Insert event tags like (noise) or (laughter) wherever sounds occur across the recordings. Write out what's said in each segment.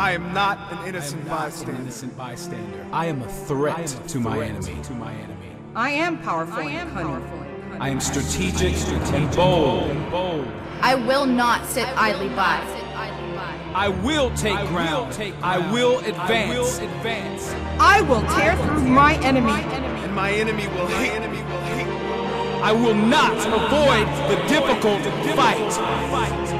I am not an innocent I not bystander. An innocent bystander. I am a threat, to, my enemy. to my enemy. I am powerful and cunning. I am strategic, and bold. And bold. I will not sit idly by. I will take ground. I will advance. I will advance. I will tear through my enemy. And my enemy will hate. enemy will hate. I will not avoid the difficult fight.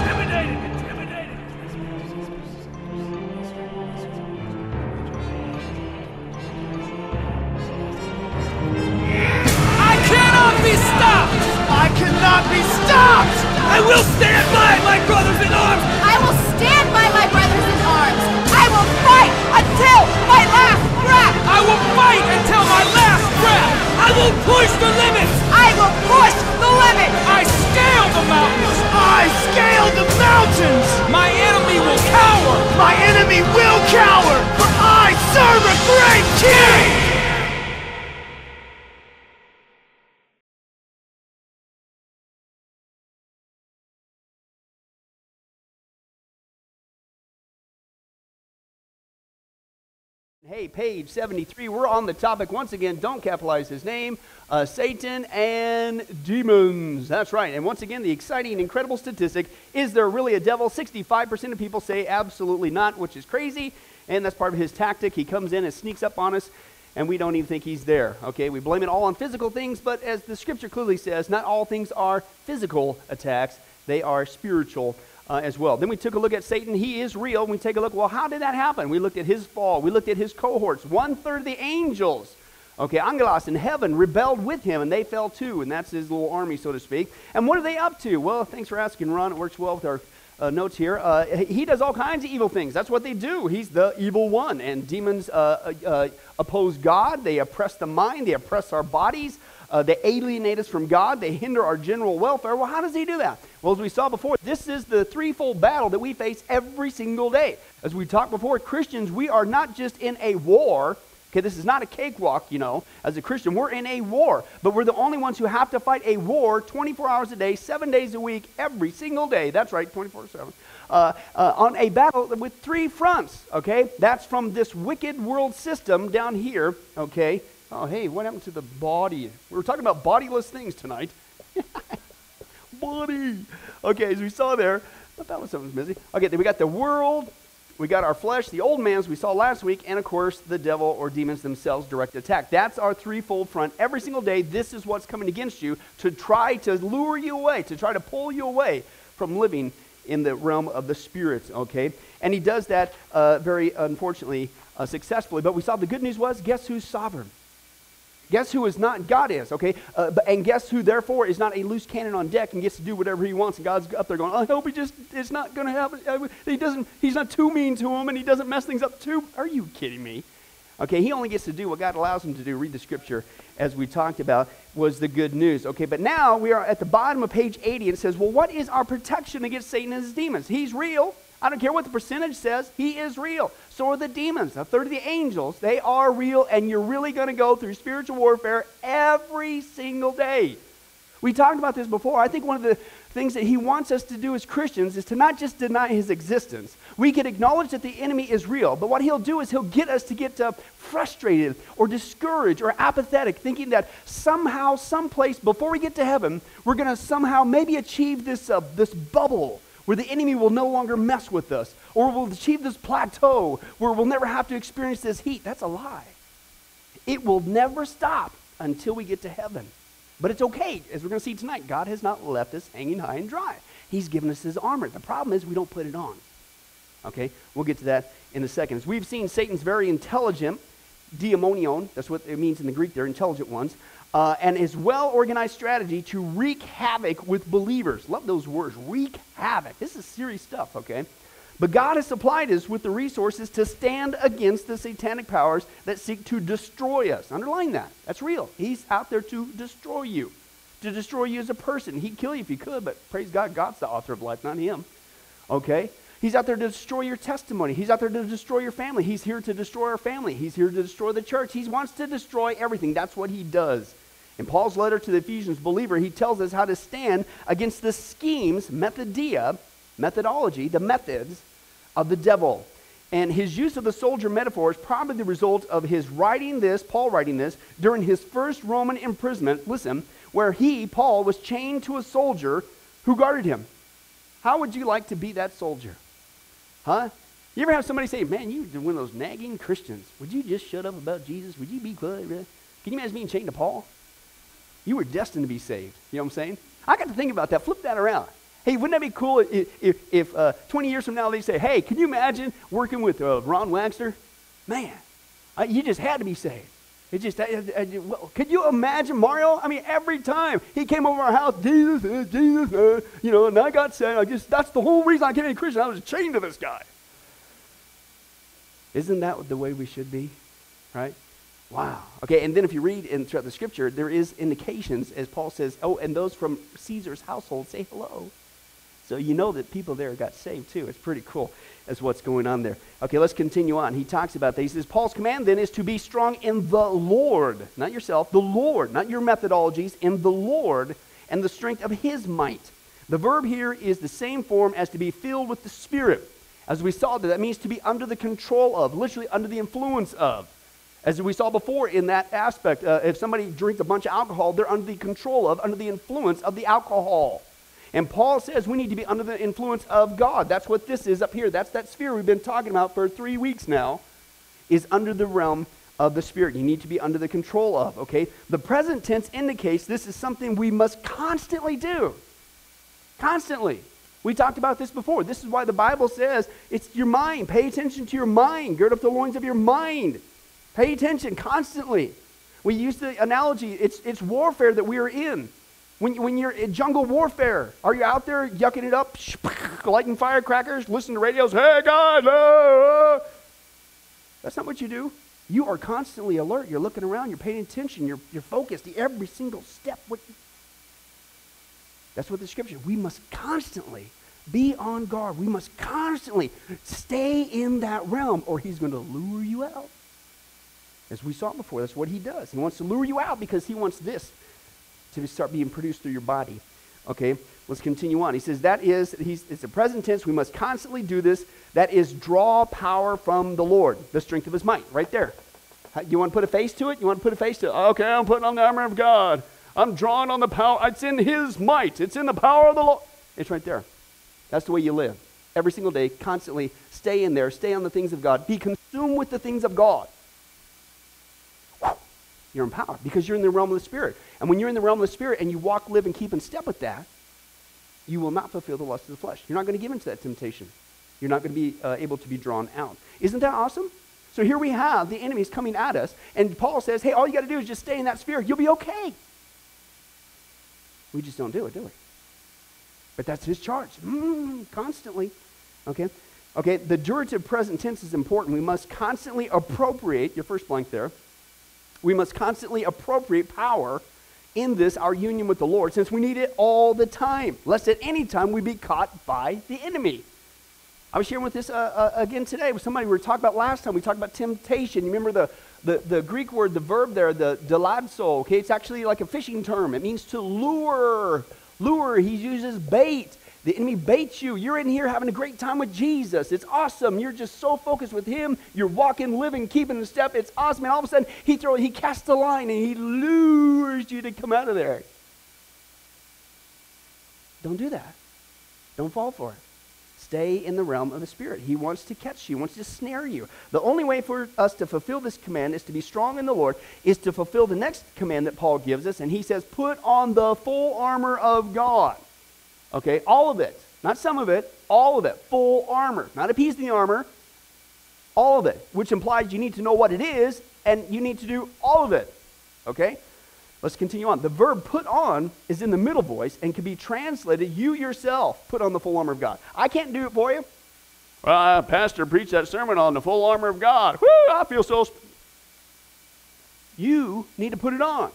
Hey, page 73, we're on the topic once again. Don't capitalize his name uh, Satan and demons. That's right. And once again, the exciting, incredible statistic is there really a devil? 65% of people say absolutely not, which is crazy. And that's part of his tactic. He comes in and sneaks up on us, and we don't even think he's there. Okay, we blame it all on physical things, but as the scripture clearly says, not all things are physical attacks, they are spiritual uh, as well. Then we took a look at Satan. He is real. We take a look, well, how did that happen? We looked at his fall. We looked at his cohorts. One third of the angels, okay, angelos in heaven, rebelled with him, and they fell too. And that's his little army, so to speak. And what are they up to? Well, thanks for asking, Ron. It works well with our uh, notes here. Uh, he does all kinds of evil things. That's what they do. He's the evil one. And demons uh, uh, oppose God. They oppress the mind. They oppress our bodies. Uh, they alienate us from God. They hinder our general welfare. Well, how does he do that? Well, as we saw before, this is the threefold battle that we face every single day. As we talked before, Christians, we are not just in a war. Okay, this is not a cakewalk, you know. As a Christian, we're in a war, but we're the only ones who have to fight a war 24 hours a day, seven days a week, every single day. That's right, 24 7. Uh, uh, on a battle with three fronts, okay? That's from this wicked world system down here, okay? Oh, hey, what happened to the body? We were talking about bodiless things tonight. (laughs) Okay, as we saw there, I thought was something missing. Okay, then we got the world, we got our flesh, the old man, as we saw last week, and of course, the devil or demons themselves direct attack. That's our threefold front. Every single day, this is what's coming against you to try to lure you away, to try to pull you away from living in the realm of the spirits, okay? And he does that uh, very, unfortunately, uh, successfully. But we saw the good news was guess who's sovereign? Guess who is not? God is, okay? Uh, but, and guess who, therefore, is not a loose cannon on deck and gets to do whatever he wants? And God's up there going, I hope he just, it's not going to happen. He doesn't, he's not too mean to him and he doesn't mess things up too. Are you kidding me? Okay, he only gets to do what God allows him to do. Read the scripture, as we talked about, was the good news. Okay, but now we are at the bottom of page 80 and it says, well, what is our protection against Satan and his demons? He's real. I don't care what the percentage says, he is real. Are the demons. A third of the angels, they are real, and you're really going to go through spiritual warfare every single day. We talked about this before. I think one of the things that he wants us to do as Christians is to not just deny his existence. We can acknowledge that the enemy is real, but what he'll do is he'll get us to get uh, frustrated or discouraged or apathetic, thinking that somehow, someplace before we get to heaven, we're going to somehow maybe achieve this, uh, this bubble where the enemy will no longer mess with us, or we'll achieve this plateau where we'll never have to experience this heat. That's a lie. It will never stop until we get to heaven. But it's okay, as we're going to see tonight. God has not left us hanging high and dry. He's given us his armor. The problem is we don't put it on. Okay? We'll get to that in a second. As we've seen, Satan's very intelligent, daimonion, that's what it means in the Greek, they're intelligent ones, uh, and his well organized strategy to wreak havoc with believers. Love those words, wreak havoc. This is serious stuff, okay? But God has supplied us with the resources to stand against the satanic powers that seek to destroy us. Underline that. That's real. He's out there to destroy you. to destroy you as a person. He'd kill you if he could, but praise God, God's the author of life, not him. Okay? He's out there to destroy your testimony. He's out there to destroy your family. He's here to destroy our family. He's here to destroy the church. He wants to destroy everything. That's what he does. In Paul's letter to the Ephesians believer, he tells us how to stand against the schemes, methodia, methodology, the methods of the devil. And his use of the soldier metaphor is probably the result of his writing this, Paul writing this, during his first Roman imprisonment, listen, where he, Paul, was chained to a soldier who guarded him. How would you like to be that soldier? Huh? You ever have somebody say, man, you're one of those nagging Christians. Would you just shut up about Jesus? Would you be quiet? Can you imagine being chained to Paul? You were destined to be saved. You know what I'm saying? I got to think about that. Flip that around. Hey, wouldn't that be cool if, if, if uh, 20 years from now they say, hey, can you imagine working with uh, Ron Wagster? Man, uh, you just had to be saved. It just, uh, uh, well, could you imagine Mario? I mean, every time he came over our house, Jesus, uh, Jesus, uh, you know, and I got saved. I just, that's the whole reason I became a Christian. I was chained to this guy. Isn't that the way we should be? Right? Wow. Okay, and then if you read in throughout the scripture, there is indications, as Paul says, oh, and those from Caesar's household say hello. So you know that people there got saved too. It's pretty cool as what's going on there. Okay, let's continue on. He talks about that. He says, Paul's command then is to be strong in the Lord, not yourself, the Lord, not your methodologies, in the Lord and the strength of his might. The verb here is the same form as to be filled with the Spirit. As we saw, that, that means to be under the control of, literally under the influence of. As we saw before in that aspect, uh, if somebody drinks a bunch of alcohol, they're under the control of, under the influence of the alcohol. And Paul says we need to be under the influence of God. That's what this is up here. That's that sphere we've been talking about for three weeks now, is under the realm of the Spirit. You need to be under the control of, okay? The present tense indicates this is something we must constantly do. Constantly. We talked about this before. This is why the Bible says it's your mind. Pay attention to your mind. Gird up the loins of your mind. Pay attention constantly. We use the analogy, it's, it's warfare that we are in. When, when you're in jungle warfare, are you out there yucking it up, (laughs) lighting firecrackers, listening to radios, hey, God, that's not what you do. You are constantly alert. You're looking around. You're paying attention. You're, you're focused. Every single step. That's what the scripture. We must constantly be on guard. We must constantly stay in that realm, or he's going to lure you out. As we saw before, that's what he does. He wants to lure you out because he wants this to start being produced through your body. Okay, let's continue on. He says that is, he's, it's a present tense. We must constantly do this. That is draw power from the Lord, the strength of his might, right there. You want to put a face to it? You want to put a face to it? Okay, I'm putting on the armor of God. I'm drawing on the power. It's in his might. It's in the power of the Lord. It's right there. That's the way you live. Every single day, constantly stay in there, stay on the things of God, be consumed with the things of God. You're empowered because you're in the realm of the Spirit. And when you're in the realm of the Spirit and you walk, live, and keep in step with that, you will not fulfill the lust of the flesh. You're not going to give into that temptation. You're not going to be uh, able to be drawn out. Isn't that awesome? So here we have the enemies coming at us, and Paul says, hey, all you got to do is just stay in that sphere. You'll be okay. We just don't do it, do we? But that's his charge, mm, constantly. Okay? Okay, the durative present tense is important. We must constantly appropriate, your first blank there, we must constantly appropriate power in this, our union with the Lord, since we need it all the time, lest at any time we be caught by the enemy. I was sharing with this uh, uh, again today with somebody we were talking about last time. We talked about temptation. You remember the, the, the Greek word, the verb there, the deleazo, okay? It's actually like a fishing term. It means to lure. Lure, he uses bait. The enemy baits you. You're in here having a great time with Jesus. It's awesome. You're just so focused with him. You're walking, living, keeping the step. It's awesome. And all of a sudden, he throws, he casts a line and he lures you to come out of there. Don't do that. Don't fall for it. Stay in the realm of the Spirit. He wants to catch you, he wants to snare you. The only way for us to fulfill this command is to be strong in the Lord, is to fulfill the next command that Paul gives us. And he says, Put on the full armor of God. Okay, all of it. Not some of it, all of it. Full armor. Not a piece of the armor, all of it, which implies you need to know what it is and you need to do all of it. Okay? Let's continue on. The verb put on is in the middle voice and can be translated you yourself put on the full armor of God. I can't do it for you. Well, uh, Pastor preached that sermon on the full armor of God. Whoo, I feel so. Sp-. You need to put it on.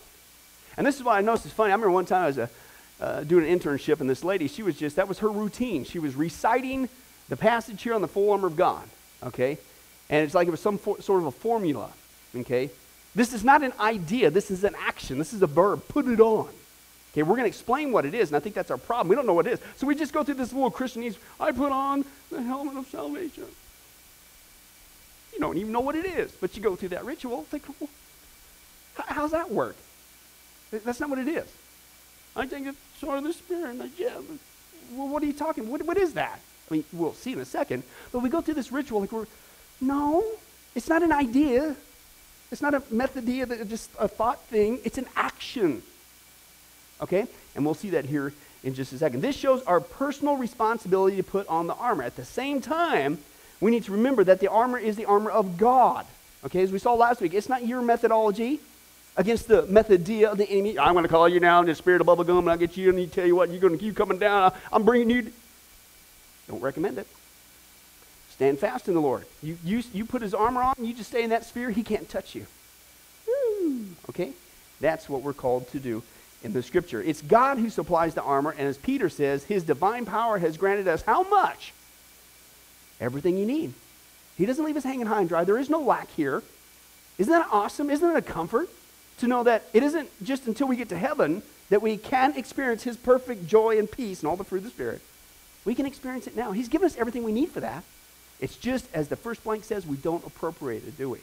And this is why I noticed it's funny. I remember one time I was uh, uh, doing an internship, and this lady, she was just, that was her routine. She was reciting the passage here on the full armor of God, okay? And it's like it was some for, sort of a formula, okay? This is not an idea, this is an action, this is a verb. Put it on. Okay, we're going to explain what it is, and I think that's our problem. We don't know what it is. So we just go through this little Christianese, I put on the helmet of salvation. You don't even know what it is, but you go through that ritual. Think, well, how's that work? That's not what it is. I think it's sort of the Spirit. Like, yeah, well, what are you talking? What, what is that? I mean, we'll see in a second. But we go through this ritual like we're, no, it's not an idea. It's not a method, just a thought thing. It's an action. Okay? And we'll see that here in just a second. This shows our personal responsibility to put on the armor. At the same time, we need to remember that the armor is the armor of God. Okay, as we saw last week, it's not your methodology against the methodia of the enemy. I'm going to call you now in the spirit of bubblegum and I'll get you and you tell you what, you're going to keep coming down. I'm bringing you. Don't recommend it. Stand fast in the Lord. You, you, you put his armor on, you just stay in that sphere, he can't touch you. Okay? That's what we're called to do in the scripture. It's God who supplies the armor, and as Peter says, his divine power has granted us how much? Everything you need. He doesn't leave us hanging high and dry. There is no lack here. Isn't that awesome? Isn't that a comfort to know that it isn't just until we get to heaven that we can experience his perfect joy and peace and all the fruit of the Spirit? We can experience it now. He's given us everything we need for that. It's just, as the first blank says, we don't appropriate it, do we?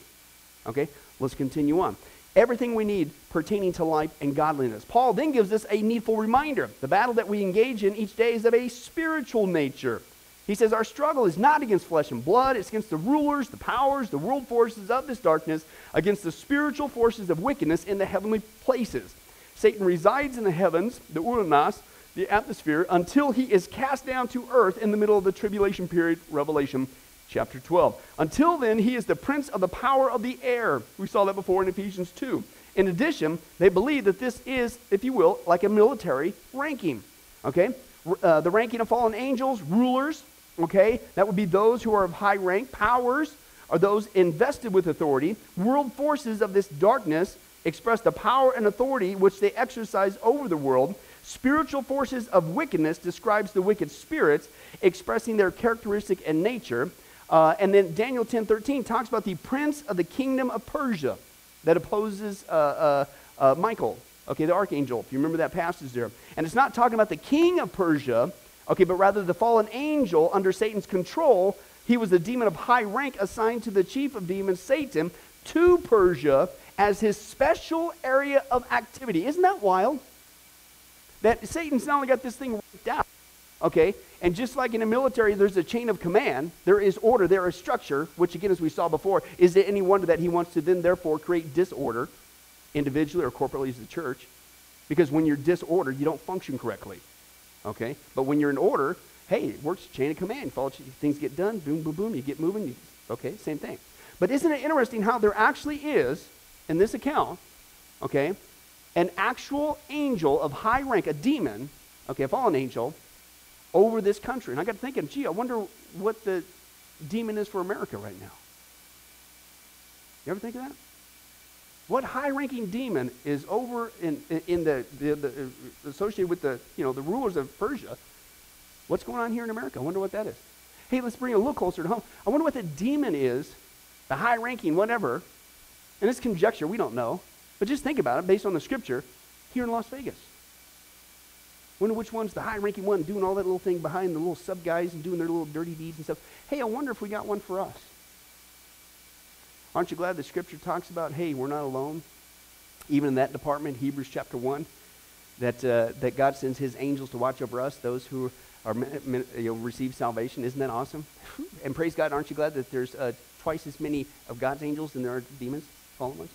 Okay, let's continue on. Everything we need pertaining to life and godliness. Paul then gives us a needful reminder. The battle that we engage in each day is of a spiritual nature. He says, Our struggle is not against flesh and blood, it's against the rulers, the powers, the world forces of this darkness, against the spiritual forces of wickedness in the heavenly places. Satan resides in the heavens, the ouranos, the atmosphere, until he is cast down to earth in the middle of the tribulation period, Revelation chapter 12. Until then, he is the prince of the power of the air. We saw that before in Ephesians 2. In addition, they believe that this is, if you will, like a military ranking. Okay? Uh, the ranking of fallen angels, rulers, okay? That would be those who are of high rank. Powers are those invested with authority. World forces of this darkness express the power and authority which they exercise over the world. Spiritual forces of wickedness describes the wicked spirits expressing their characteristic and nature. Uh, and then Daniel 10:13 talks about the prince of the kingdom of Persia that opposes uh, uh, uh, Michael, okay, the archangel. If you remember that passage there, and it's not talking about the king of Persia, okay, but rather the fallen angel under Satan's control. He was a demon of high rank assigned to the chief of demons, Satan, to Persia as his special area of activity. Isn't that wild? That Satan's not only got this thing worked out, okay, and just like in the military, there's a chain of command, there is order, there is structure, which again, as we saw before, is it any wonder that he wants to then therefore create disorder individually or corporately as the church? Because when you're disordered, you don't function correctly. Okay? But when you're in order, hey, it works chain of command. Follow, things get done, boom, boom, boom, you get moving. You, okay, same thing. But isn't it interesting how there actually is, in this account, okay, an actual angel of high rank, a demon, okay, a fallen angel, over this country. And I got to thinking, gee, I wonder what the demon is for America right now. You ever think of that? What high-ranking demon is over in, in the, the, the, associated with the, you know, the rulers of Persia? What's going on here in America? I wonder what that is. Hey, let's bring it a little closer to home. I wonder what the demon is, the high-ranking, whatever. And it's conjecture, we don't know. But just think about it based on the scripture here in Las Vegas. Wonder which one's the high-ranking one doing all that little thing behind the little sub guys and doing their little dirty deeds and stuff. Hey, I wonder if we got one for us. Aren't you glad the scripture talks about, hey, we're not alone? Even in that department, Hebrews chapter 1, that, uh, that God sends his angels to watch over us, those who are, you know, receive salvation. Isn't that awesome? (laughs) and praise God, aren't you glad that there's uh, twice as many of God's angels than there are demons, fallen ones?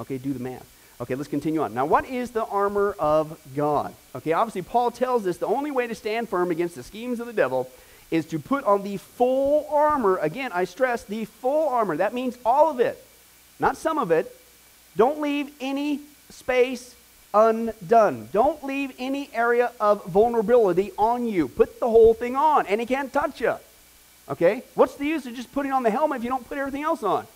Okay, do the math. Okay, let's continue on. Now, what is the armor of God? Okay, obviously, Paul tells us the only way to stand firm against the schemes of the devil is to put on the full armor. Again, I stress the full armor. That means all of it, not some of it. Don't leave any space undone. Don't leave any area of vulnerability on you. Put the whole thing on, and he can't touch you. Okay? What's the use of just putting on the helmet if you don't put everything else on?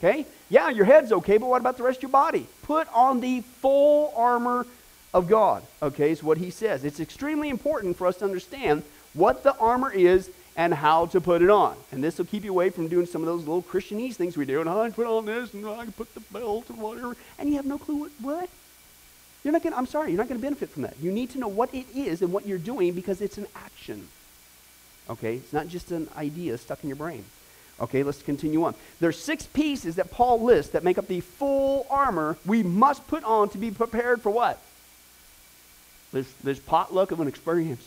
Okay? Yeah, your head's okay, but what about the rest of your body? Put on the full armor of God. Okay, is what he says. It's extremely important for us to understand what the armor is and how to put it on. And this will keep you away from doing some of those little Christianese things we do. And oh, I put on this and I put the belt and whatever. And you have no clue what, what? You're not gonna, I'm sorry, you're not going to benefit from that. You need to know what it is and what you're doing because it's an action. Okay? It's not just an idea stuck in your brain. Okay, let's continue on. There's six pieces that Paul lists that make up the full armor we must put on to be prepared for what? This, this potluck of an experience.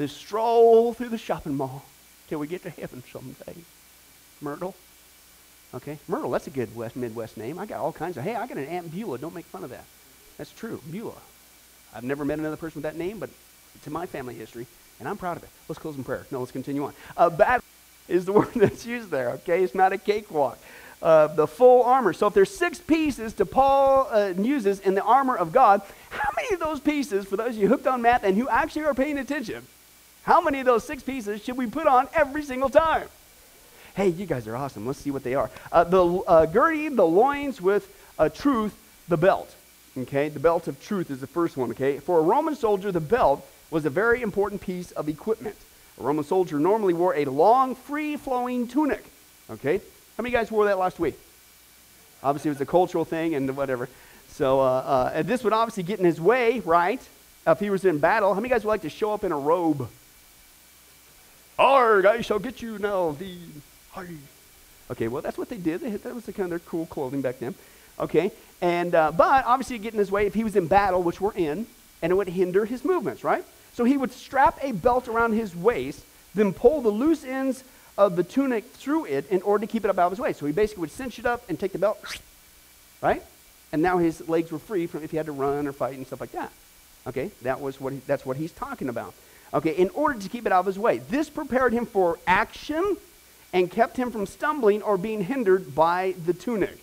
This stroll through the shopping mall till we get to heaven someday. Myrtle. Okay, Myrtle, that's a good West Midwest name. I got all kinds of, hey, I got an Aunt Beulah. Don't make fun of that. That's true, Beulah. I've never met another person with that name, but in my family history, and I'm proud of it. Let's close in prayer. No, let's continue on. Uh, battle (laughs) is the (laughs) word that's used there, okay? It's not a cakewalk. Uh, the full armor. So if there's six pieces to Paul uh, uses in the armor of God, how many of those pieces, for those of you hooked on math and who actually are paying attention, how many of those six pieces should we put on every single time? Hey, you guys are awesome. Let's see what they are. Uh, the uh, girding the loins with uh, truth, the belt. Okay, the belt of truth is the first one. Okay, for a Roman soldier, the belt was a very important piece of equipment. A Roman soldier normally wore a long, free flowing tunic. Okay? How many guys wore that last week? Obviously, it was a cultural thing and whatever. So, uh, uh, and this would obviously get in his way, right? If he was in battle. How many guys would like to show up in a robe? Arg, I shall get you now, the. Okay, well, that's what they did. They, that was the kind of their cool clothing back then. Okay, and uh, but obviously, get in his way if he was in battle, which we're in, and it would hinder his movements, right? So he would strap a belt around his waist, then pull the loose ends of the tunic through it in order to keep it above his waist. So he basically would cinch it up and take the belt, right? And now his legs were free from if he had to run or fight and stuff like that. Okay, that was what he, that's what he's talking about. Okay, in order to keep it out of his way. This prepared him for action and kept him from stumbling or being hindered by the tunic.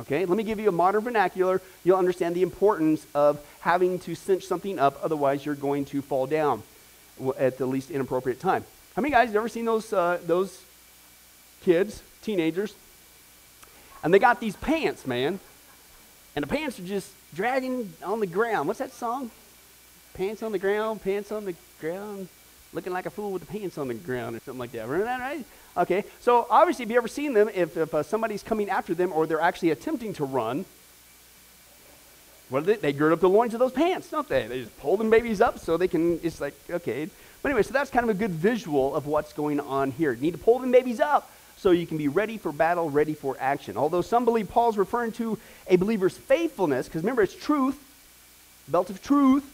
Okay, let me give you a modern vernacular. You'll understand the importance of having to cinch something up, otherwise, you're going to fall down at the least inappropriate time. How many guys have ever seen those, uh, those kids, teenagers? And they got these pants, man. And the pants are just dragging on the ground. What's that song? Pants on the ground, pants on the ground, looking like a fool with the pants on the ground or something like that. Remember that, right? Okay, so obviously, if you ever seen them, if, if uh, somebody's coming after them or they're actually attempting to run, what do they, they gird up the loins of those pants, don't they? They just pull them babies up so they can, it's like, okay. But anyway, so that's kind of a good visual of what's going on here. You need to pull them babies up so you can be ready for battle, ready for action. Although some believe Paul's referring to a believer's faithfulness, because remember, it's truth, belt of truth,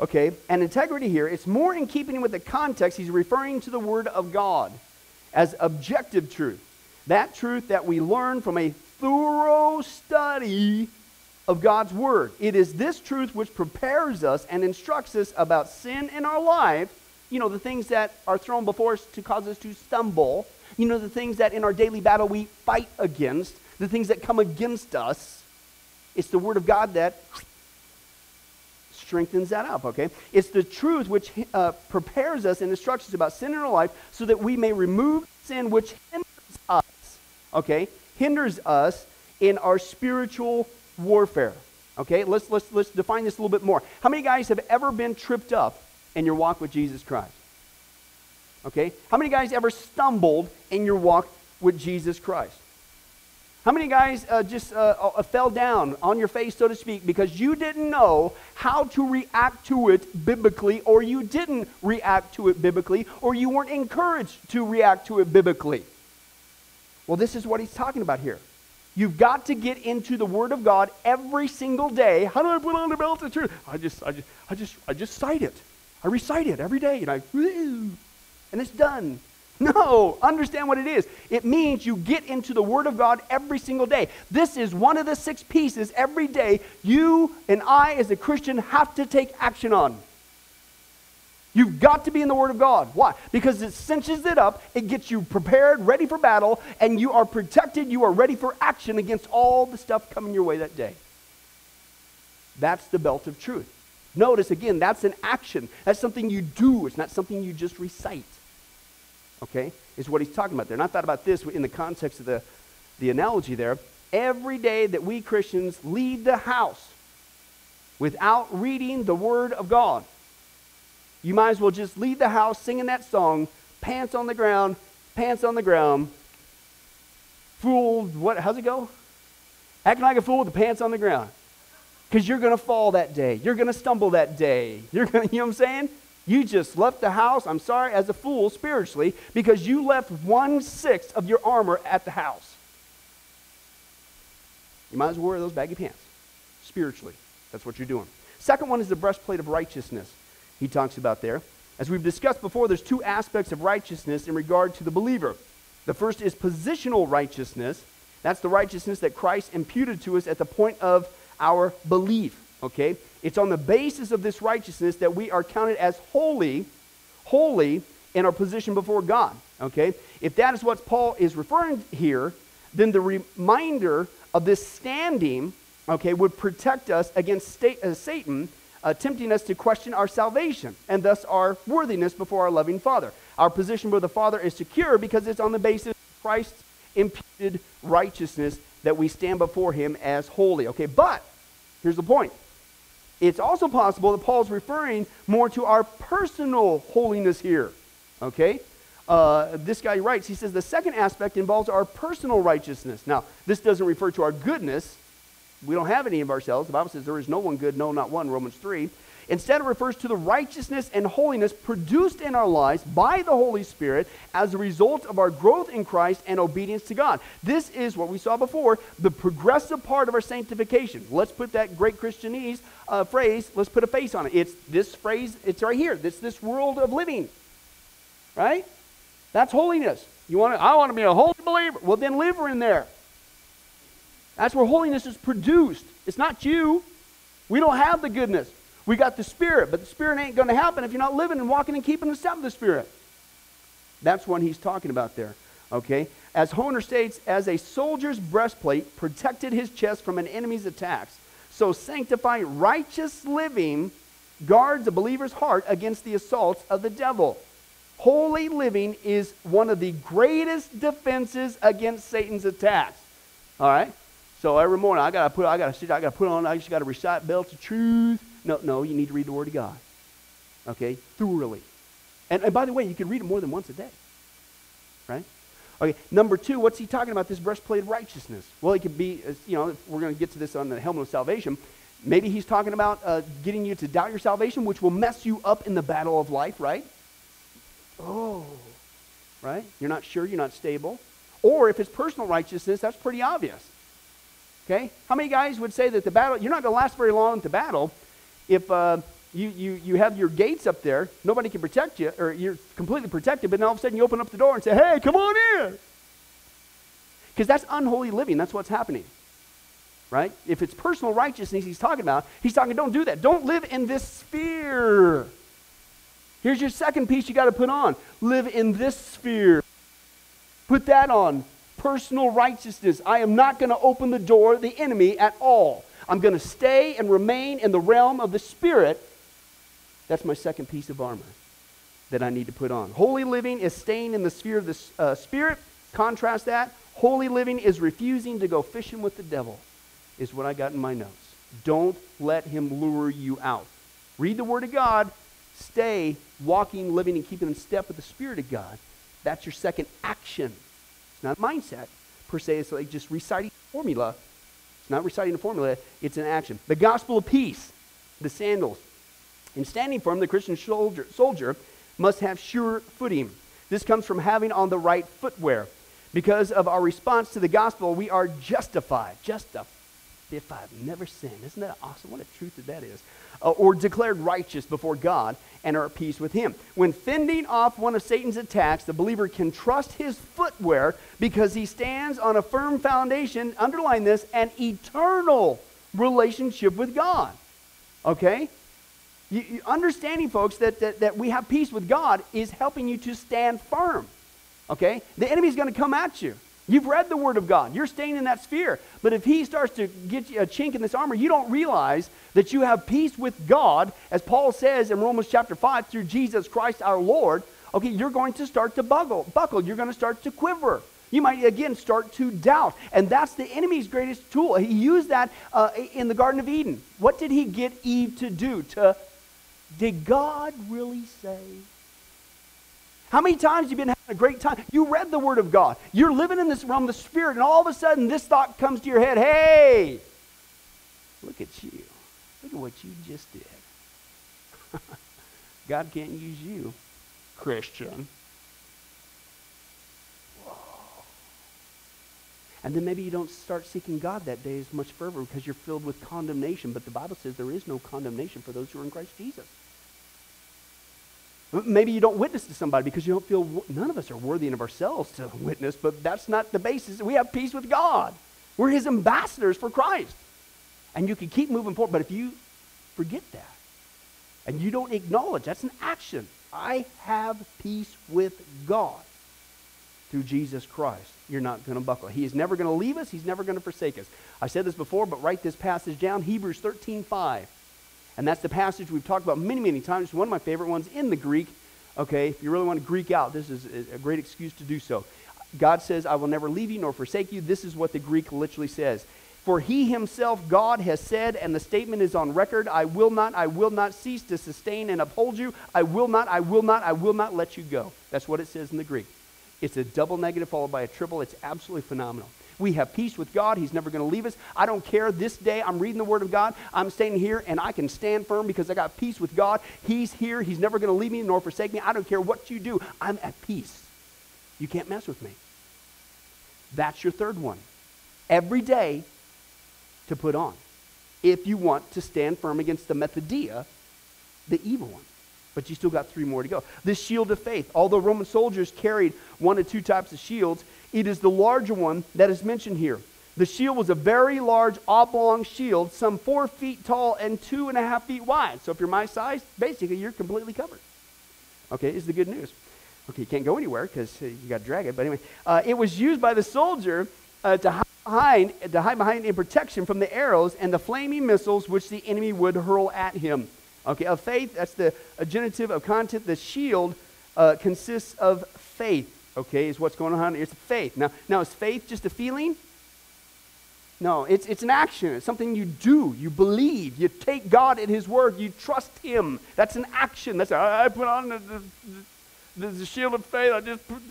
okay, and integrity here, it's more in keeping with the context. He's referring to the Word of God as objective truth. That truth that we learn from a thorough study of God's Word. It is this truth which prepares us and instructs us about sin in our life. You know, the things that are thrown before us to cause us to stumble. You know, the things that in our daily battle we fight against, the things that come against us. It's the Word of God that strengthens that up, okay? It's the truth which uh, prepares us and instructs us about sin in our life so that we may remove sin which hinders us, okay? Hinders us in our spiritual warfare. Okay, let's, let's, let's define this a little bit more. How many guys have ever been tripped up in your walk with Jesus Christ? Okay, how many guys ever stumbled in your walk with Jesus Christ? How many guys uh, just uh, uh, fell down on your face, so to speak, because you didn't know how to react to it biblically, or you didn't react to it biblically, or you weren't encouraged to react to it biblically? Well, this is what he's talking about here. You've got to get into the Word of God every single day. How do I put on the belt of truth? I just, I just, I just, I just cite it. I recite it every day, and I, and it's done. No, understand what it is. It means you get into the Word of God every single day. This is one of the six pieces every day you and I, as a Christian, have to take action on. You've got to be in the Word of God. Why? Because it cinches it up, it gets you prepared, ready for battle, and you are protected, you are ready for action against all the stuff coming your way that day. That's the belt of truth. Notice again, that's an action. That's something you do, it's not something you just recite. Okay, is what he's talking about there. And I thought about this in the context of the, the analogy there. Every day that we Christians leave the house without reading the Word of God, you might as well just leave the house singing that song, pants on the ground, pants on the ground, fool, what, how's it go? Acting like a fool with the pants on the ground. Because you're going to fall that day. You're going to stumble that day. You're going (laughs) to, you know what I'm saying? You just left the house, I'm sorry, as a fool spiritually, because you left one sixth of your armor at the house. You might as well wear those baggy pants spiritually. That's what you're doing. Second one is the breastplate of righteousness, he talks about there. As we've discussed before, there's two aspects of righteousness in regard to the believer. The first is positional righteousness. That's the righteousness that Christ imputed to us at the point of our belief. Okay? It's on the basis of this righteousness that we are counted as holy, holy in our position before God. Okay? If that is what Paul is referring here, then the reminder of this standing, okay, would protect us against state, uh, Satan uh, tempting us to question our salvation and thus our worthiness before our loving Father. Our position with the Father is secure because it's on the basis of Christ's imputed righteousness that we stand before Him as holy. Okay, but here's the point. It's also possible that Paul's referring more to our personal holiness here. Okay? Uh, this guy writes, he says, the second aspect involves our personal righteousness. Now, this doesn't refer to our goodness. We don't have any of ourselves. The Bible says there is no one good, no, not one, Romans 3. Instead, it refers to the righteousness and holiness produced in our lives by the Holy Spirit as a result of our growth in Christ and obedience to God. This is what we saw before the progressive part of our sanctification. Let's put that great Christianese uh, phrase, let's put a face on it. It's this phrase, it's right here. It's this world of living. Right? That's holiness. You want to, I want to be a holy believer. Well, then live in there. That's where holiness is produced. It's not you. We don't have the goodness. We got the Spirit, but the Spirit ain't going to happen if you're not living and walking and keeping the step of the Spirit. That's what he's talking about there. Okay? As Hoehner states, as a soldier's breastplate protected his chest from an enemy's attacks, so sanctifying righteous living guards a believer's heart against the assaults of the devil. Holy living is one of the greatest defenses against Satan's attacks. All right? So every morning I gotta put I gotta sit I gotta put on I just gotta recite belts of truth. No, no, you need to read the Word of God. Okay? Thoroughly. And, and by the way, you can read it more than once a day. Right? Okay, number two, what's he talking about? This breastplate of righteousness. Well, it could be, you know, we're going to get to this on the helmet of salvation. Maybe he's talking about uh, getting you to doubt your salvation, which will mess you up in the battle of life, right? Oh, right? You're not sure, you're not stable. Or if it's personal righteousness, that's pretty obvious. Okay? How many guys would say that the battle, you're not going to last very long at the battle if uh, you, you, you have your gates up there, nobody can protect you, or you're completely protected, but then all of a sudden you open up the door and say, hey, come on in. Because that's unholy living. That's what's happening. Right? If it's personal righteousness he's talking about, he's talking, don't do that. Don't live in this sphere. Here's your second piece you got to put on live in this sphere. Put that on. Personal righteousness. I am not going to open the door to the enemy at all. I'm going to stay and remain in the realm of the Spirit. That's my second piece of armor that I need to put on. Holy living is staying in the sphere of the uh, Spirit. Contrast that. Holy living is refusing to go fishing with the devil, is what I got in my notes. Don't let him lure you out. Read the Word of God. Stay walking, living, and keeping in step with the Spirit of God. That's your second action. It's not mindset per se. It's like just reciting formula. It's not reciting a formula, it's an action. The gospel of peace, the sandals. In standing firm, the Christian soldier, soldier must have sure footing. This comes from having on the right footwear. Because of our response to the gospel, we are justified. Justified. If I've never sinned. Isn't that awesome? What a truth that that is. Uh, or declared righteous before God and are at peace with Him. When fending off one of Satan's attacks, the believer can trust his footwear because he stands on a firm foundation, underline this, an eternal relationship with God. Okay? You, you, understanding, folks, that, that, that we have peace with God is helping you to stand firm. Okay? The enemy's going to come at you. You've read the Word of God. You're staying in that sphere. But if he starts to get you a chink in this armor, you don't realize that you have peace with God, as Paul says in Romans chapter 5, through Jesus Christ our Lord. okay, you're going to start to buckle. Buckle. You're going to start to quiver. You might again start to doubt. And that's the enemy's greatest tool. He used that uh, in the Garden of Eden. What did he get Eve to do? To, did God really say? How many times you been having a great time? You read the Word of God. You're living in this realm of the Spirit, and all of a sudden this thought comes to your head hey, look at you. Look at what you just did. (laughs) God can't use you, Christian. And then maybe you don't start seeking God that day as much fervor because you're filled with condemnation. But the Bible says there is no condemnation for those who are in Christ Jesus. Maybe you don't witness to somebody because you don't feel, none of us are worthy of ourselves to witness, but that's not the basis. We have peace with God. We're his ambassadors for Christ. And you can keep moving forward, but if you forget that and you don't acknowledge, that's an action. I have peace with God through Jesus Christ. You're not going to buckle. He is never going to leave us. He's never going to forsake us. I said this before, but write this passage down, Hebrews 13, 5. And that's the passage we've talked about many, many times. It's one of my favorite ones in the Greek. Okay, if you really want to Greek out, this is a great excuse to do so. God says, I will never leave you nor forsake you. This is what the Greek literally says. For he himself, God, has said, and the statement is on record I will not, I will not cease to sustain and uphold you. I will not, I will not, I will not let you go. That's what it says in the Greek. It's a double negative followed by a triple. It's absolutely phenomenal. We have peace with God. He's never going to leave us. I don't care. This day, I'm reading the Word of God. I'm staying here, and I can stand firm because I got peace with God. He's here. He's never going to leave me nor forsake me. I don't care what you do. I'm at peace. You can't mess with me. That's your third one. Every day to put on if you want to stand firm against the methodia, the evil one but you still got three more to go. This shield of faith, although Roman soldiers carried one or two types of shields, it is the larger one that is mentioned here. The shield was a very large oblong shield, some four feet tall and two and a half feet wide. So if you're my size, basically you're completely covered. Okay, is the good news. Okay, you can't go anywhere because uh, you got to drag it. But anyway, uh, it was used by the soldier uh, to hide behind to hide behind in protection from the arrows and the flaming missiles which the enemy would hurl at him. Okay, of faith, that's the genitive of content. The shield uh, consists of faith, okay, is what's going on. It's faith. Now, now, is faith just a feeling? No, it's, it's an action. It's something you do. You believe. You take God at His word. You trust Him. That's an action. That's a, I put on the, the, the, shield of faith. I just put,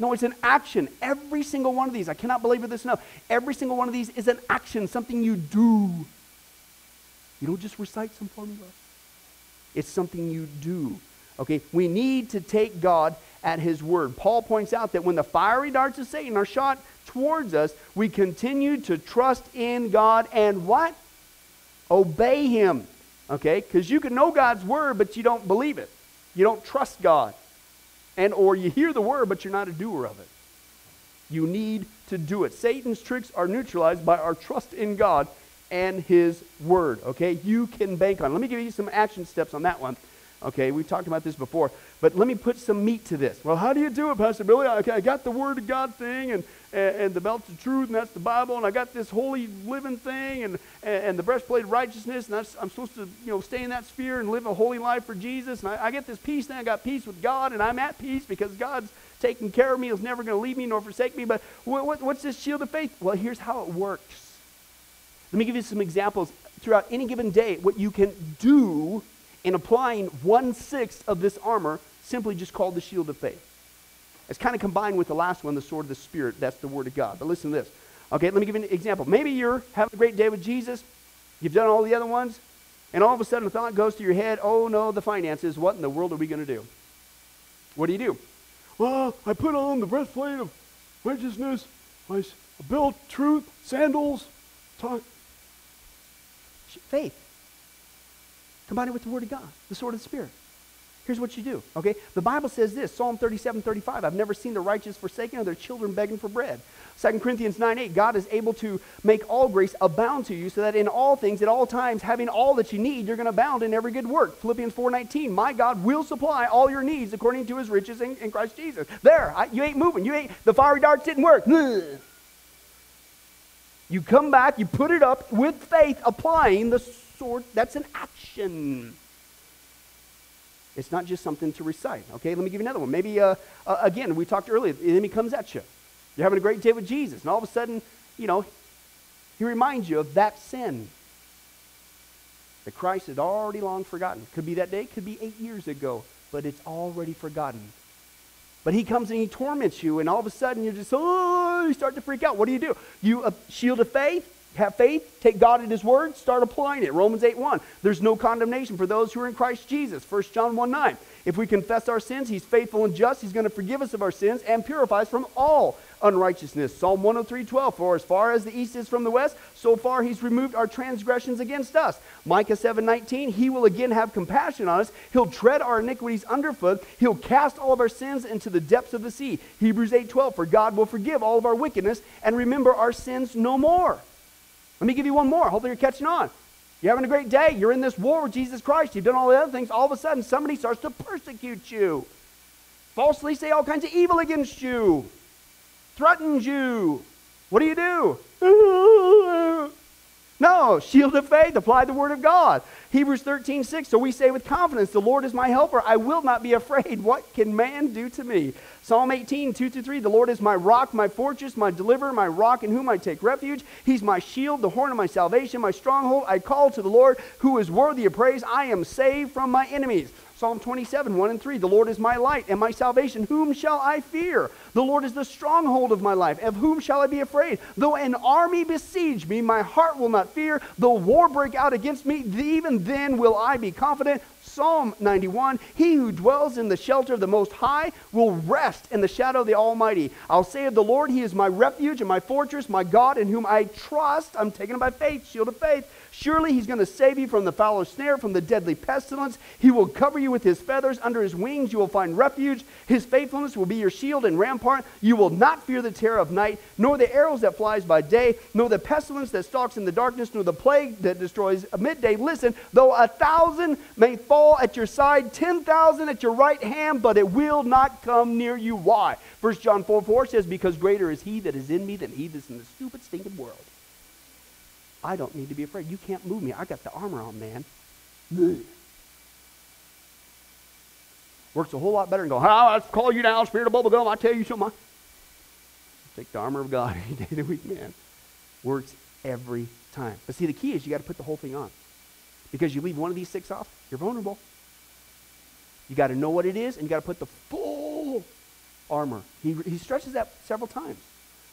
no, it's an action. Every single one of these, I cannot believe this enough. Every single one of these is an action, something you do. You don't just recite some formula. It's something you do. Okay? We need to take God at his word. Paul points out that when the fiery darts of Satan are shot towards us, we continue to trust in God and what? Obey him. Okay? Because you can know God's word, but you don't believe it. You don't trust God. And or you hear the word, but you're not a doer of it. You need to do it. Satan's tricks are neutralized by our trust in God and his word. Okay? You can bank on. Let me give you some action steps on that one. Okay, we've talked about this before, but let me put some meat to this. Well, how do you do it, Pastor Billy? Okay, I got the Word of God thing and, and, and the belt of truth, and that's the Bible, and I got this holy living thing and, and, and the breastplate of righteousness, and I'm supposed to you know stay in that sphere and live a holy life for Jesus. And I, I get this peace thing. I got peace with God, and I'm at peace because God's taking care of me. He's never going to leave me nor forsake me. But what, what, what's this shield of faith? Well, here's how it works. Let me give you some examples throughout any given day what you can do in applying one sixth of this armor, simply just called the shield of faith. It's kind of combined with the last one, the sword of the Spirit. That's the word of God. But listen to this. Okay, let me give you an example. Maybe you're having a great day with Jesus, you've done all the other ones, and all of a sudden a thought goes to your head, oh no, the finances, what in the world are we going to do? What do you do? Well, I put on the breastplate of righteousness, I built truth, sandals, talk, faith. Combine it with the Word of God, the sword of the Spirit. Here's what you do, okay? The Bible says this Psalm 37 35. I've never seen the righteous forsaken or their children begging for bread. 2 Corinthians 9 8. God is able to make all grace abound to you so that in all things, at all times, having all that you need, you're going to abound in every good work. Philippians 4 19. My God will supply all your needs according to his riches in, in Christ Jesus. There, I, you ain't moving. You ain't, the fiery darts didn't work. You come back, you put it up with faith, applying the sword. That's an action. It's not just something to recite. Okay, let me give you another one. Maybe, uh, uh, again, we talked earlier, the enemy comes at you. You're having a great day with Jesus, and all of a sudden, you know, he reminds you of that sin that Christ had already long forgotten. Could be that day, could be eight years ago, but it's already forgotten. But he comes and he torments you, and all of a sudden you're just, oh, you start to freak out. What do you do? You uh, shield of faith, have faith, take God at his word, start applying it. Romans 8 1. There's no condemnation for those who are in Christ Jesus. 1 John 1 9. If we confess our sins, he's faithful and just. He's going to forgive us of our sins and purify us from all unrighteousness. Psalm 103 12. For as far as the east is from the west, so far he's removed our transgressions against us. Micah 7 19. He will again have compassion on us. He'll tread our iniquities underfoot. He'll cast all of our sins into the depths of the sea. Hebrews 8 12. For God will forgive all of our wickedness and remember our sins no more. Let me give you one more. Hopefully, you're catching on. You're having a great day. You're in this war with Jesus Christ. You've done all the other things. All of a sudden, somebody starts to persecute you, falsely say all kinds of evil against you, threatens you. What do you do? (laughs) No, shield of faith, apply the word of God. Hebrews 13, 6. So we say with confidence, The Lord is my helper. I will not be afraid. (laughs) What can man do to me? Psalm 18, 2 through 3. The Lord is my rock, my fortress, my deliverer, my rock in whom I take refuge. He's my shield, the horn of my salvation, my stronghold. I call to the Lord who is worthy of praise. I am saved from my enemies. Psalm 27, 1 and 3. The Lord is my light and my salvation. Whom shall I fear? The Lord is the stronghold of my life. Of whom shall I be afraid? Though an army besiege me, my heart will not fear. Though war break out against me, even then will I be confident. Psalm 91 He who dwells in the shelter of the Most High will rest in the shadow of the Almighty. I'll say of the Lord, He is my refuge and my fortress, my God in whom I trust. I'm taken by faith, shield of faith. Surely he's going to save you from the foul snare, from the deadly pestilence. He will cover you with his feathers. Under his wings you will find refuge. His faithfulness will be your shield and rampart. You will not fear the terror of night, nor the arrows that flies by day, nor the pestilence that stalks in the darkness, nor the plague that destroys midday. Listen, though a thousand may fall at your side, ten thousand at your right hand, but it will not come near you. Why? 1 John 4 4 says, Because greater is he that is in me than he that's in the stupid, stinking world. I don't need to be afraid. You can't move me. I got the armor on, man. (clears throat) Works a whole lot better than going, ah, oh, I call you down, spirit of bubblegum. I tell you something. Take the armor of God any (laughs) day of the week, man. Works every time. But see, the key is you got to put the whole thing on. Because you leave one of these six off, you're vulnerable. You got to know what it is, and you got to put the full armor. He, he stresses that several times.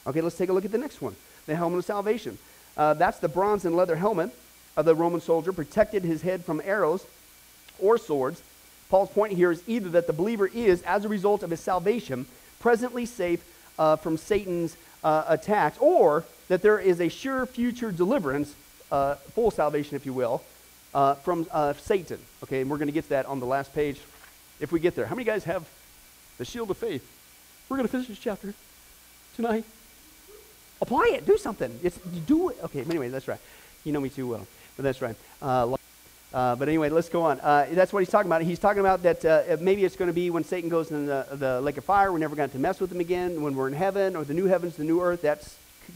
Okay, let's take a look at the next one the helmet of salvation. Uh, that's the bronze and leather helmet of the Roman soldier, protected his head from arrows or swords. Paul's point here is either that the believer is, as a result of his salvation, presently safe uh, from Satan's uh, attacks, or that there is a sure future deliverance, uh, full salvation, if you will, uh, from uh, Satan. Okay, and we're going to get to that on the last page if we get there. How many guys have the shield of faith? We're going to finish this chapter tonight. Apply it. Do something. It's, do it. Okay, anyway, that's right. You know me too well, but that's right. Uh, uh, but anyway, let's go on. Uh, that's what he's talking about. He's talking about that uh, maybe it's going to be when Satan goes in the, the lake of fire, we're never going to mess with him again. When we're in heaven or the new heavens, the new earth, that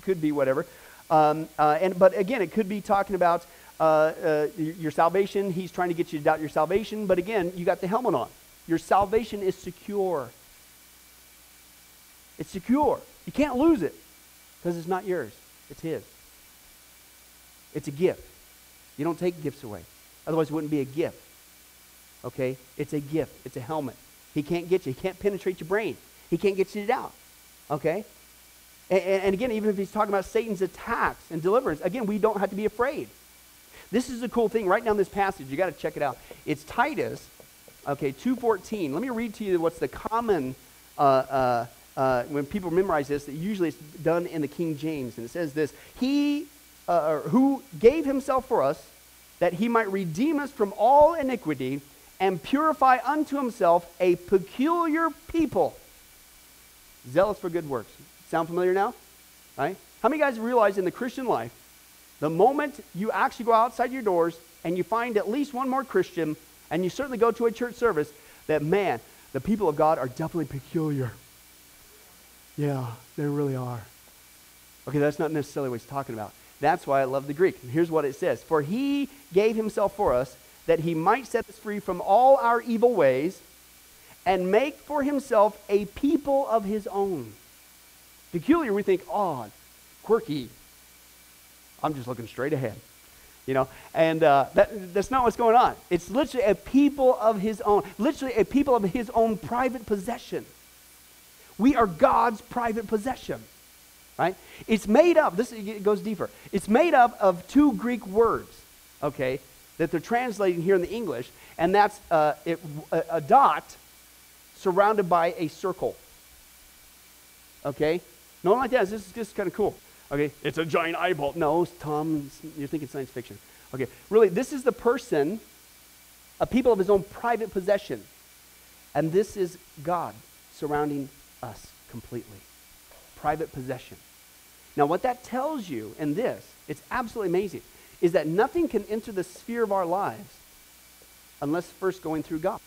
could be whatever. Um, uh, and, but again, it could be talking about uh, your salvation. He's trying to get you to doubt your salvation. But again, you got the helmet on. Your salvation is secure. It's secure. You can't lose it. Because it's not yours, it's His. It's a gift. You don't take gifts away. Otherwise, it wouldn't be a gift. Okay? It's a gift, it's a helmet. He can't get you, he can't penetrate your brain, he can't get you down. Okay? And, and again, even if he's talking about Satan's attacks and deliverance, again, we don't have to be afraid. This is the cool thing right down this passage. You got to check it out. It's Titus, okay, 2.14. Let me read to you what's the common uh, uh, uh, when people memorize this, usually it's done in the King James, and it says this He uh, who gave himself for us, that he might redeem us from all iniquity and purify unto himself a peculiar people, zealous for good works. Sound familiar now? Right? How many guys realize in the Christian life, the moment you actually go outside your doors and you find at least one more Christian, and you certainly go to a church service, that man, the people of God are definitely peculiar. Yeah, they really are. Okay, that's not necessarily what he's talking about. That's why I love the Greek. And here's what it says For he gave himself for us that he might set us free from all our evil ways and make for himself a people of his own. Peculiar, we think odd, quirky. I'm just looking straight ahead. You know, and uh, that, that's not what's going on. It's literally a people of his own, literally a people of his own private possession. We are God's private possession, right? It's made up, this it goes deeper. It's made up of two Greek words, okay, that they're translating here in the English, and that's uh, it, a, a dot surrounded by a circle. Okay? No, like that. This is just kind of cool. Okay? It's a giant eyeball. No, Tom, you're thinking science fiction. Okay, really, this is the person, a people of his own private possession. And this is God surrounding us completely. Private possession. Now, what that tells you in this, it's absolutely amazing, is that nothing can enter the sphere of our lives unless first going through God.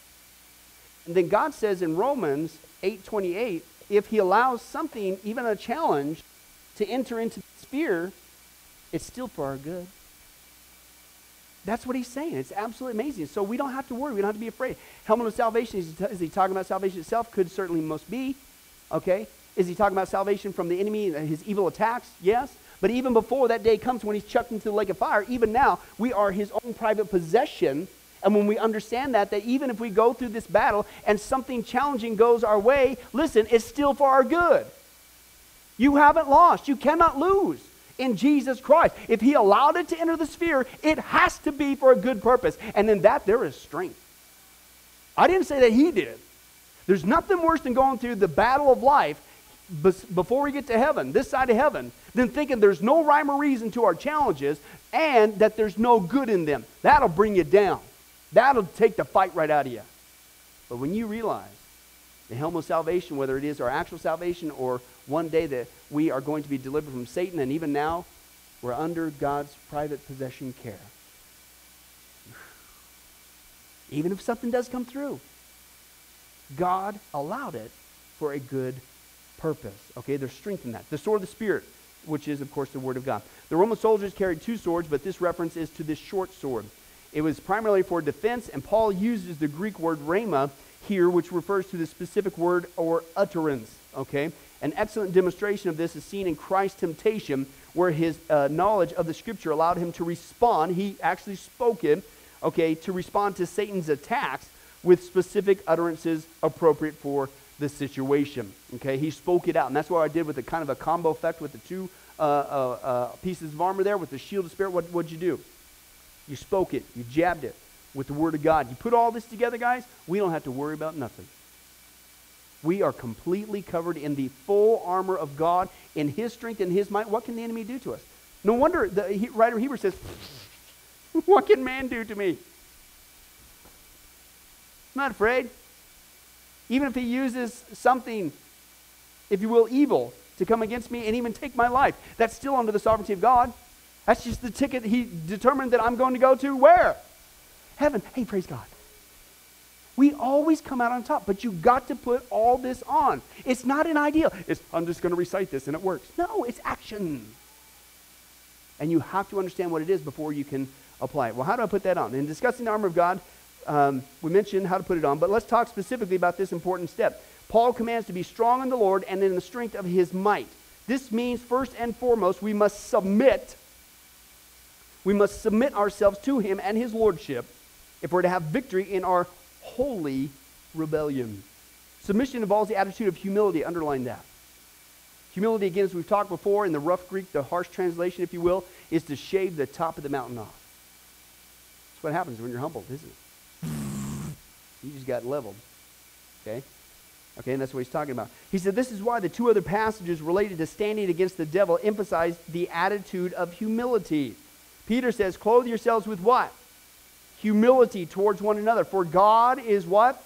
And then God says in Romans 8:28, if he allows something, even a challenge, to enter into the sphere, it's still for our good. That's what he's saying. It's absolutely amazing. So we don't have to worry. We don't have to be afraid. Helmet of salvation, is he talking about salvation itself? Could certainly most be. Okay? Is he talking about salvation from the enemy, and his evil attacks? Yes. But even before that day comes when he's chucked into the lake of fire, even now, we are his own private possession. And when we understand that, that even if we go through this battle and something challenging goes our way, listen, it's still for our good. You haven't lost. You cannot lose in Jesus Christ. If He allowed it to enter the sphere, it has to be for a good purpose. And in that, there is strength. I didn't say that He did. There's nothing worse than going through the battle of life before we get to heaven, this side of heaven, than thinking there's no rhyme or reason to our challenges and that there's no good in them. That'll bring you down. That'll take the fight right out of you. But when you realize the helm of salvation, whether it is our actual salvation or one day that we are going to be delivered from Satan, and even now, we're under God's private possession care. (sighs) Even if something does come through, God allowed it for a good purpose. Okay, there's strength in that. The sword of the Spirit, which is, of course, the Word of God. The Roman soldiers carried two swords, but this reference is to this short sword. It was primarily for defense, and Paul uses the Greek word rhema here, which refers to the specific word or utterance. Okay? An excellent demonstration of this is seen in Christ's temptation, where his uh, knowledge of the scripture allowed him to respond. He actually spoke it, okay, to respond to Satan's attacks with specific utterances appropriate for the situation. Okay, he spoke it out, and that's what I did with the kind of a combo effect with the two uh, uh, uh pieces of armor there, with the shield of spirit. What would you do? You spoke it, you jabbed it with the word of God. You put all this together, guys. We don't have to worry about nothing. We are completely covered in the full armor of God, in His strength and His might. What can the enemy do to us? No wonder the writer of Hebrews says, (laughs) What can man do to me? I'm not afraid. Even if he uses something, if you will, evil to come against me and even take my life, that's still under the sovereignty of God. That's just the ticket he determined that I'm going to go to where? Heaven. Hey, praise God. We always come out on top, but you've got to put all this on. It's not an ideal. It's, I'm just going to recite this and it works. No, it's action. And you have to understand what it is before you can apply it. Well, how do I put that on? In discussing the armor of God, um, we mentioned how to put it on, but let's talk specifically about this important step. Paul commands to be strong in the Lord and in the strength of his might. This means, first and foremost, we must submit. We must submit ourselves to him and his lordship if we're to have victory in our holy rebellion. Submission involves the attitude of humility. Underline that. Humility, again, as we've talked before in the rough Greek, the harsh translation, if you will, is to shave the top of the mountain off. That's what happens when you're humbled, isn't it? You just got leveled. Okay? Okay, and that's what he's talking about. He said, This is why the two other passages related to standing against the devil emphasize the attitude of humility. Peter says, Clothe yourselves with what? humility towards one another. For God is what?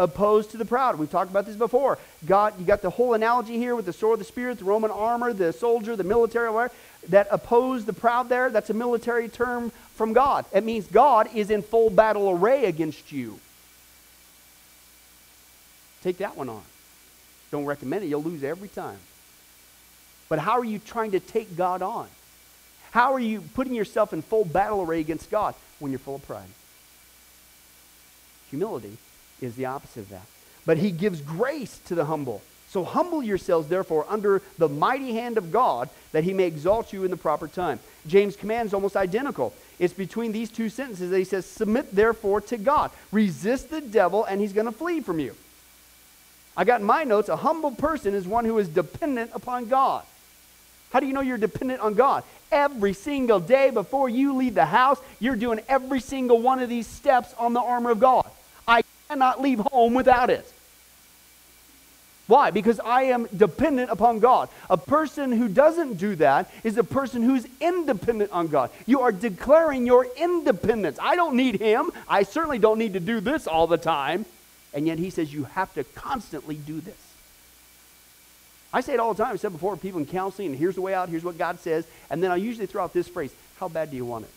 Opposed to the proud. We've talked about this before. God, you got the whole analogy here with the sword of the Spirit, the Roman armor, the soldier, the military, whatever, that oppose the proud there. That's a military term from God. It means God is in full battle array against you. Take that one on. Don't recommend it. You'll lose every time. But how are you trying to take God on? How are you putting yourself in full battle array against God? when you're full of pride. Humility is the opposite of that. But he gives grace to the humble. So humble yourselves, therefore, under the mighty hand of God, that he may exalt you in the proper time. James' command is almost identical. It's between these two sentences that he says, Submit therefore to God. Resist the devil, and he's going to flee from you. I got in my notes a humble person is one who is dependent upon God. How do you know you're dependent on God? Every single day before you leave the house, you're doing every single one of these steps on the armor of God. I cannot leave home without it. Why? Because I am dependent upon God. A person who doesn't do that is a person who's independent on God. You are declaring your independence. I don't need Him. I certainly don't need to do this all the time. And yet He says you have to constantly do this. I say it all the time. I said before, people in counseling, and here's the way out, here's what God says. And then I usually throw out this phrase How bad do you want it?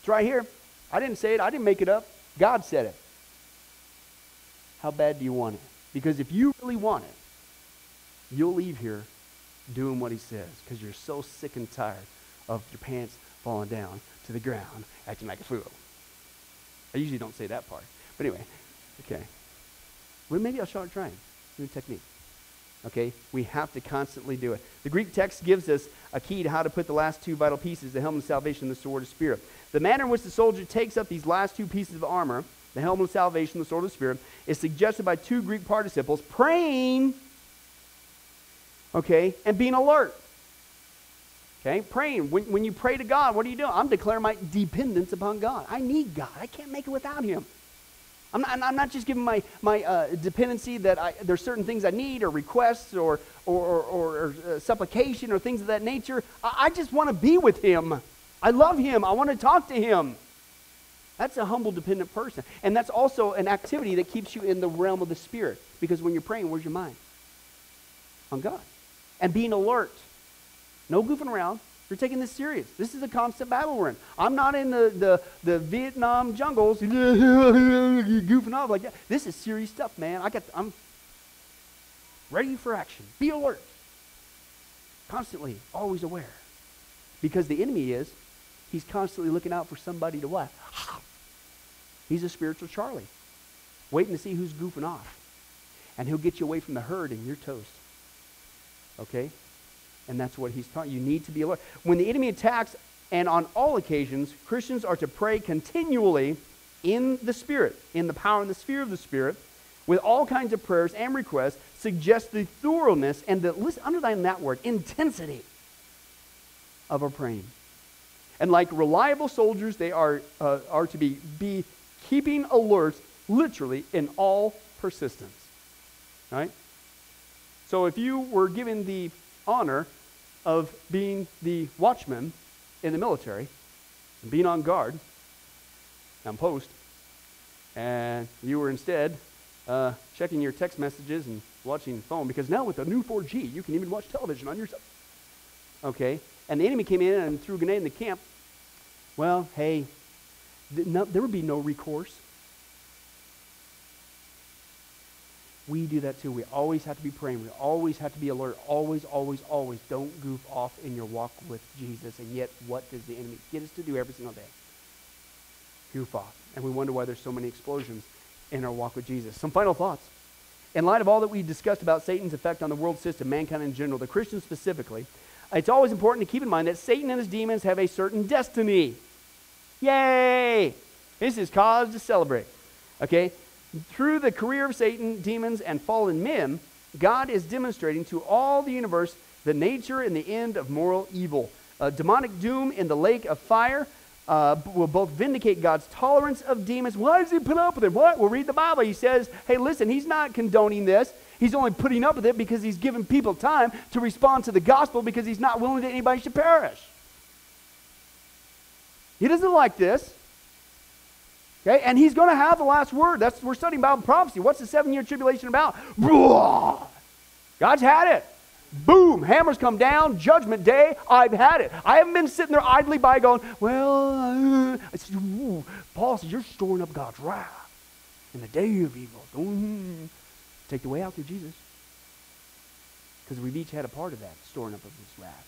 It's right here. I didn't say it, I didn't make it up. God said it. How bad do you want it? Because if you really want it, you'll leave here doing what he says because you're so sick and tired of your pants falling down to the ground acting like a fool. I usually don't say that part. But anyway, okay. Well, maybe I'll start trying. New technique. Okay? We have to constantly do it. The Greek text gives us a key to how to put the last two vital pieces the helmet of salvation and the sword of spirit. The manner in which the soldier takes up these last two pieces of armor the helmet of salvation, the sword of Spirit, is suggested by two Greek participles praying, okay, and being alert. Okay, praying. When, when you pray to God, what are you doing? I'm declaring my dependence upon God. I need God. I can't make it without Him. I'm not, I'm not just giving my, my uh, dependency that I, there's certain things I need or requests or, or, or, or uh, supplication or things of that nature. I, I just want to be with Him. I love Him. I want to talk to Him. That's a humble, dependent person. And that's also an activity that keeps you in the realm of the Spirit. Because when you're praying, where's your mind? On God. And being alert. No goofing around. You're taking this serious. This is a constant battle we're in. I'm not in the, the, the Vietnam jungles (laughs) goofing off like that. This is serious stuff, man. I got, I'm ready for action. Be alert. Constantly, always aware. Because the enemy is, he's constantly looking out for somebody to what? (laughs) He's a spiritual Charlie, waiting to see who's goofing off. And he'll get you away from the herd and you're toast. Okay? And that's what he's taught. You need to be alert. When the enemy attacks, and on all occasions, Christians are to pray continually in the Spirit, in the power and the sphere of the Spirit, with all kinds of prayers and requests, suggest the thoroughness and the, listen, underline that word, intensity of our praying. And like reliable soldiers, they are, uh, are to be, be keeping alert literally in all persistence. Right? So if you were given the honor of being the watchman in the military, and being on guard, on post, and you were instead uh, checking your text messages and watching phone, because now with the new 4G, you can even watch television on your cell. Okay? And the enemy came in and threw a grenade in the camp. Well, hey, no, there would be no recourse. We do that too. We always have to be praying. We always have to be alert. Always, always, always. Don't goof off in your walk with Jesus. And yet, what does the enemy get us to do every single day? Goof off. And we wonder why there's so many explosions in our walk with Jesus. Some final thoughts. In light of all that we discussed about Satan's effect on the world system, mankind in general, the Christians specifically, it's always important to keep in mind that Satan and his demons have a certain destiny. Yay! This is cause to celebrate. Okay? Through the career of Satan, demons, and fallen men, God is demonstrating to all the universe the nature and the end of moral evil. Demonic doom in the lake of fire uh, will both vindicate God's tolerance of demons. Why does he put up with it? What? Well, read the Bible. He says, hey, listen, he's not condoning this. He's only putting up with it because he's giving people time to respond to the gospel because he's not willing that anybody should perish. He doesn't like this. Okay, and he's going to have the last word. That's we're studying Bible prophecy. What's the seven-year tribulation about? God's had it. Boom, hammers come down, judgment day, I've had it. I haven't been sitting there idly by going, well, uh, said, Paul says, you're storing up God's wrath in the day of evil. Take the way out through Jesus. Because we've each had a part of that, storing up of this wrath.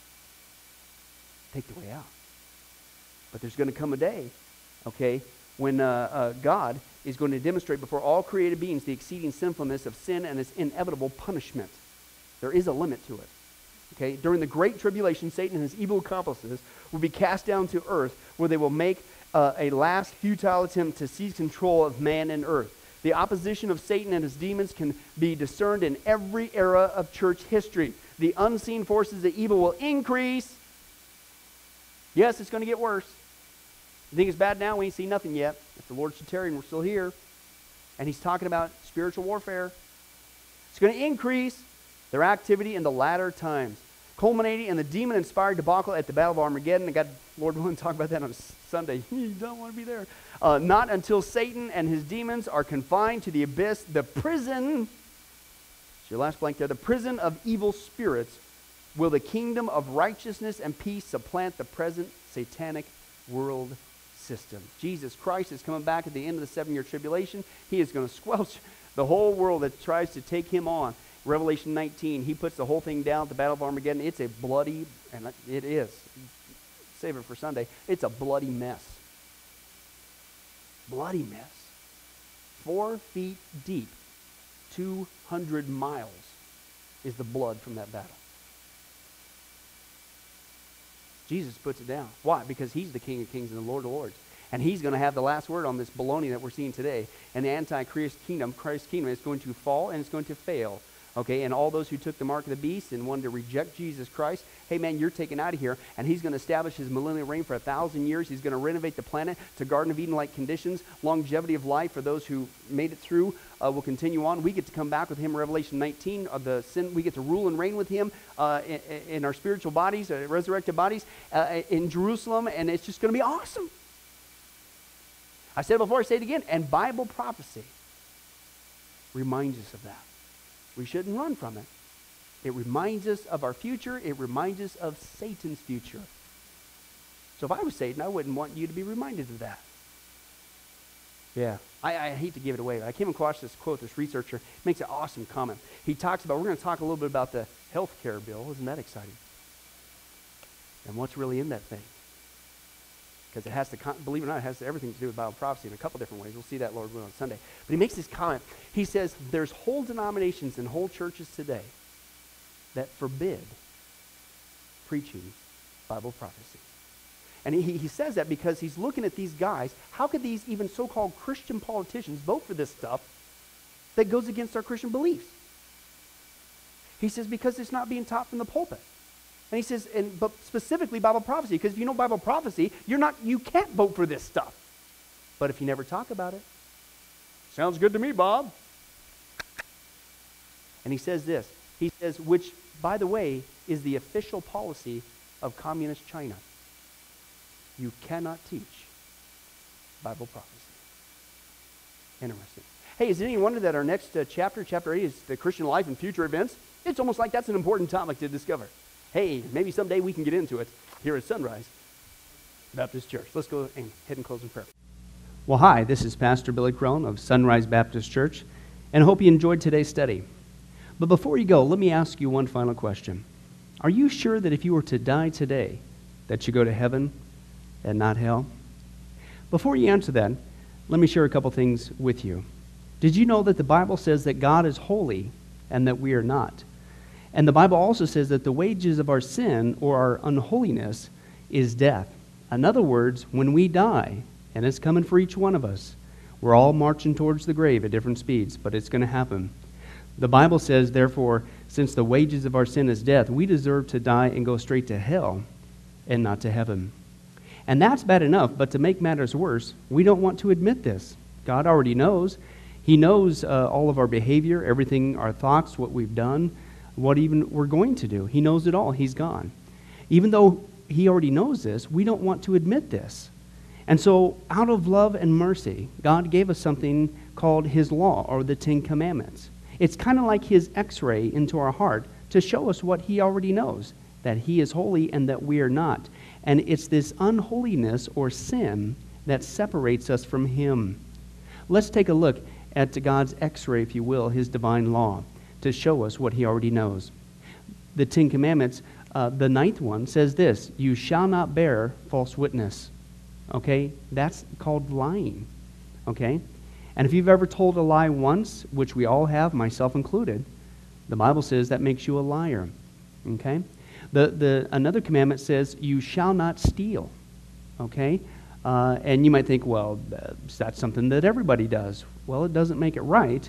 Take the way out. But there's going to come a day, okay, when uh, uh, God is going to demonstrate before all created beings the exceeding sinfulness of sin and its inevitable punishment. There is a limit to it. Okay? During the great tribulation, Satan and his evil accomplices will be cast down to earth where they will make uh, a last futile attempt to seize control of man and earth. The opposition of Satan and his demons can be discerned in every era of church history. The unseen forces of evil will increase. Yes, it's going to get worse. You think it's bad now? We ain't seen nothing yet. If the Lord should tarry and we're still here. And he's talking about spiritual warfare. It's going to increase their activity in the latter times, culminating in the demon inspired debacle at the Battle of Armageddon. I got Lord (laughs) willing to talk about that on Sunday. (laughs) you don't want to be there. Uh, not until Satan and his demons are confined to the abyss, the prison. It's your last blank there. The prison of evil spirits. Will the kingdom of righteousness and peace supplant the present satanic world system? Jesus Christ is coming back at the end of the seven year tribulation. He is going to squelch (laughs) the whole world that tries to take him on. Revelation 19, he puts the whole thing down at the Battle of Armageddon. It's a bloody, and it is. Save it for Sunday. It's a bloody mess. Bloody mess. Four feet deep, 200 miles is the blood from that battle. Jesus puts it down. Why? Because he's the King of Kings and the Lord of Lords. And he's going to have the last word on this baloney that we're seeing today. And the Antichrist kingdom, Christ's kingdom, is going to fall and it's going to fail. Okay, and all those who took the mark of the beast and wanted to reject Jesus Christ, hey man, you're taken out of here. And he's going to establish his millennial reign for a thousand years. He's going to renovate the planet to Garden of Eden like conditions. Longevity of life for those who made it through uh, will continue on. We get to come back with him, Revelation 19. Of the sin, we get to rule and reign with him uh, in, in, our spiritual bodies, uh, resurrected bodies, uh, in Jerusalem, and it's just going to be awesome. I said it before, I say it again, and Bible prophecy reminds us of that. We shouldn't run from it. It reminds us of our future. It reminds us of Satan's future. So if I was Satan, I wouldn't want you to be reminded of that. Yeah, I, I hate to give it away. But I came across this quote. This researcher makes an awesome comment. He talks about, we're going to talk a little bit about the health care bill. Isn't that exciting? And what's really in that thing? Because it has to, believe it or not, it has everything to do with Bible prophecy in a couple different ways. We'll see that, Lord on Sunday. But he makes this comment. He says, there's whole denominations and whole churches today that forbid preaching Bible prophecy. And he, he says that because he's looking at these guys. How could these even so-called Christian politicians vote for this stuff that goes against our Christian beliefs? He says, because it's not being taught from the pulpit. And he says, and but specifically Bible prophecy, because if you know Bible prophecy, you're not you can't vote for this stuff. But if you never talk about it, sounds good to me, Bob. And he says this. He says, which, by the way, is the official policy of communist China. You cannot teach Bible prophecy. Interesting. Hey, is it any wonder that our next uh, chapter, chapter 8, is the Christian life and future events? It's almost like that's an important topic to discover hey, maybe someday we can get into it here at Sunrise Baptist Church. Let's go and head and close in prayer. Well, hi, this is Pastor Billy Crone of Sunrise Baptist Church, and I hope you enjoyed today's study. But before you go, let me ask you one final question. Are you sure that if you were to die today, that you go to heaven and not hell? Before you answer that, let me share a couple things with you. Did you know that the Bible says that God is holy and that we are not? And the Bible also says that the wages of our sin or our unholiness is death. In other words, when we die, and it's coming for each one of us, we're all marching towards the grave at different speeds, but it's going to happen. The Bible says, therefore, since the wages of our sin is death, we deserve to die and go straight to hell and not to heaven. And that's bad enough, but to make matters worse, we don't want to admit this. God already knows. He knows uh, all of our behavior, everything, our thoughts, what we've done what even we're going to do. He knows it all. He's gone. Even though he already knows this, we don't want to admit this. And so, out of love and mercy, God gave us something called His law or the Ten Commandments. It's kind of like His x ray into our heart to show us what He already knows that He is holy and that we are not. And it's this unholiness or sin that separates us from Him. Let's take a look at God's x ray, if you will, His divine law to show us what he already knows. The Ten Commandments, uh, the ninth one, says this You shall not bear false witness. Okay? That's called lying. Okay? And if you've ever told a lie once, which we all have, myself included, the Bible says that makes you a liar. Okay? The, the, another commandment says, You shall not steal. Okay? Uh, and you might think, well, that's something that everybody does. Well, it doesn't make it right,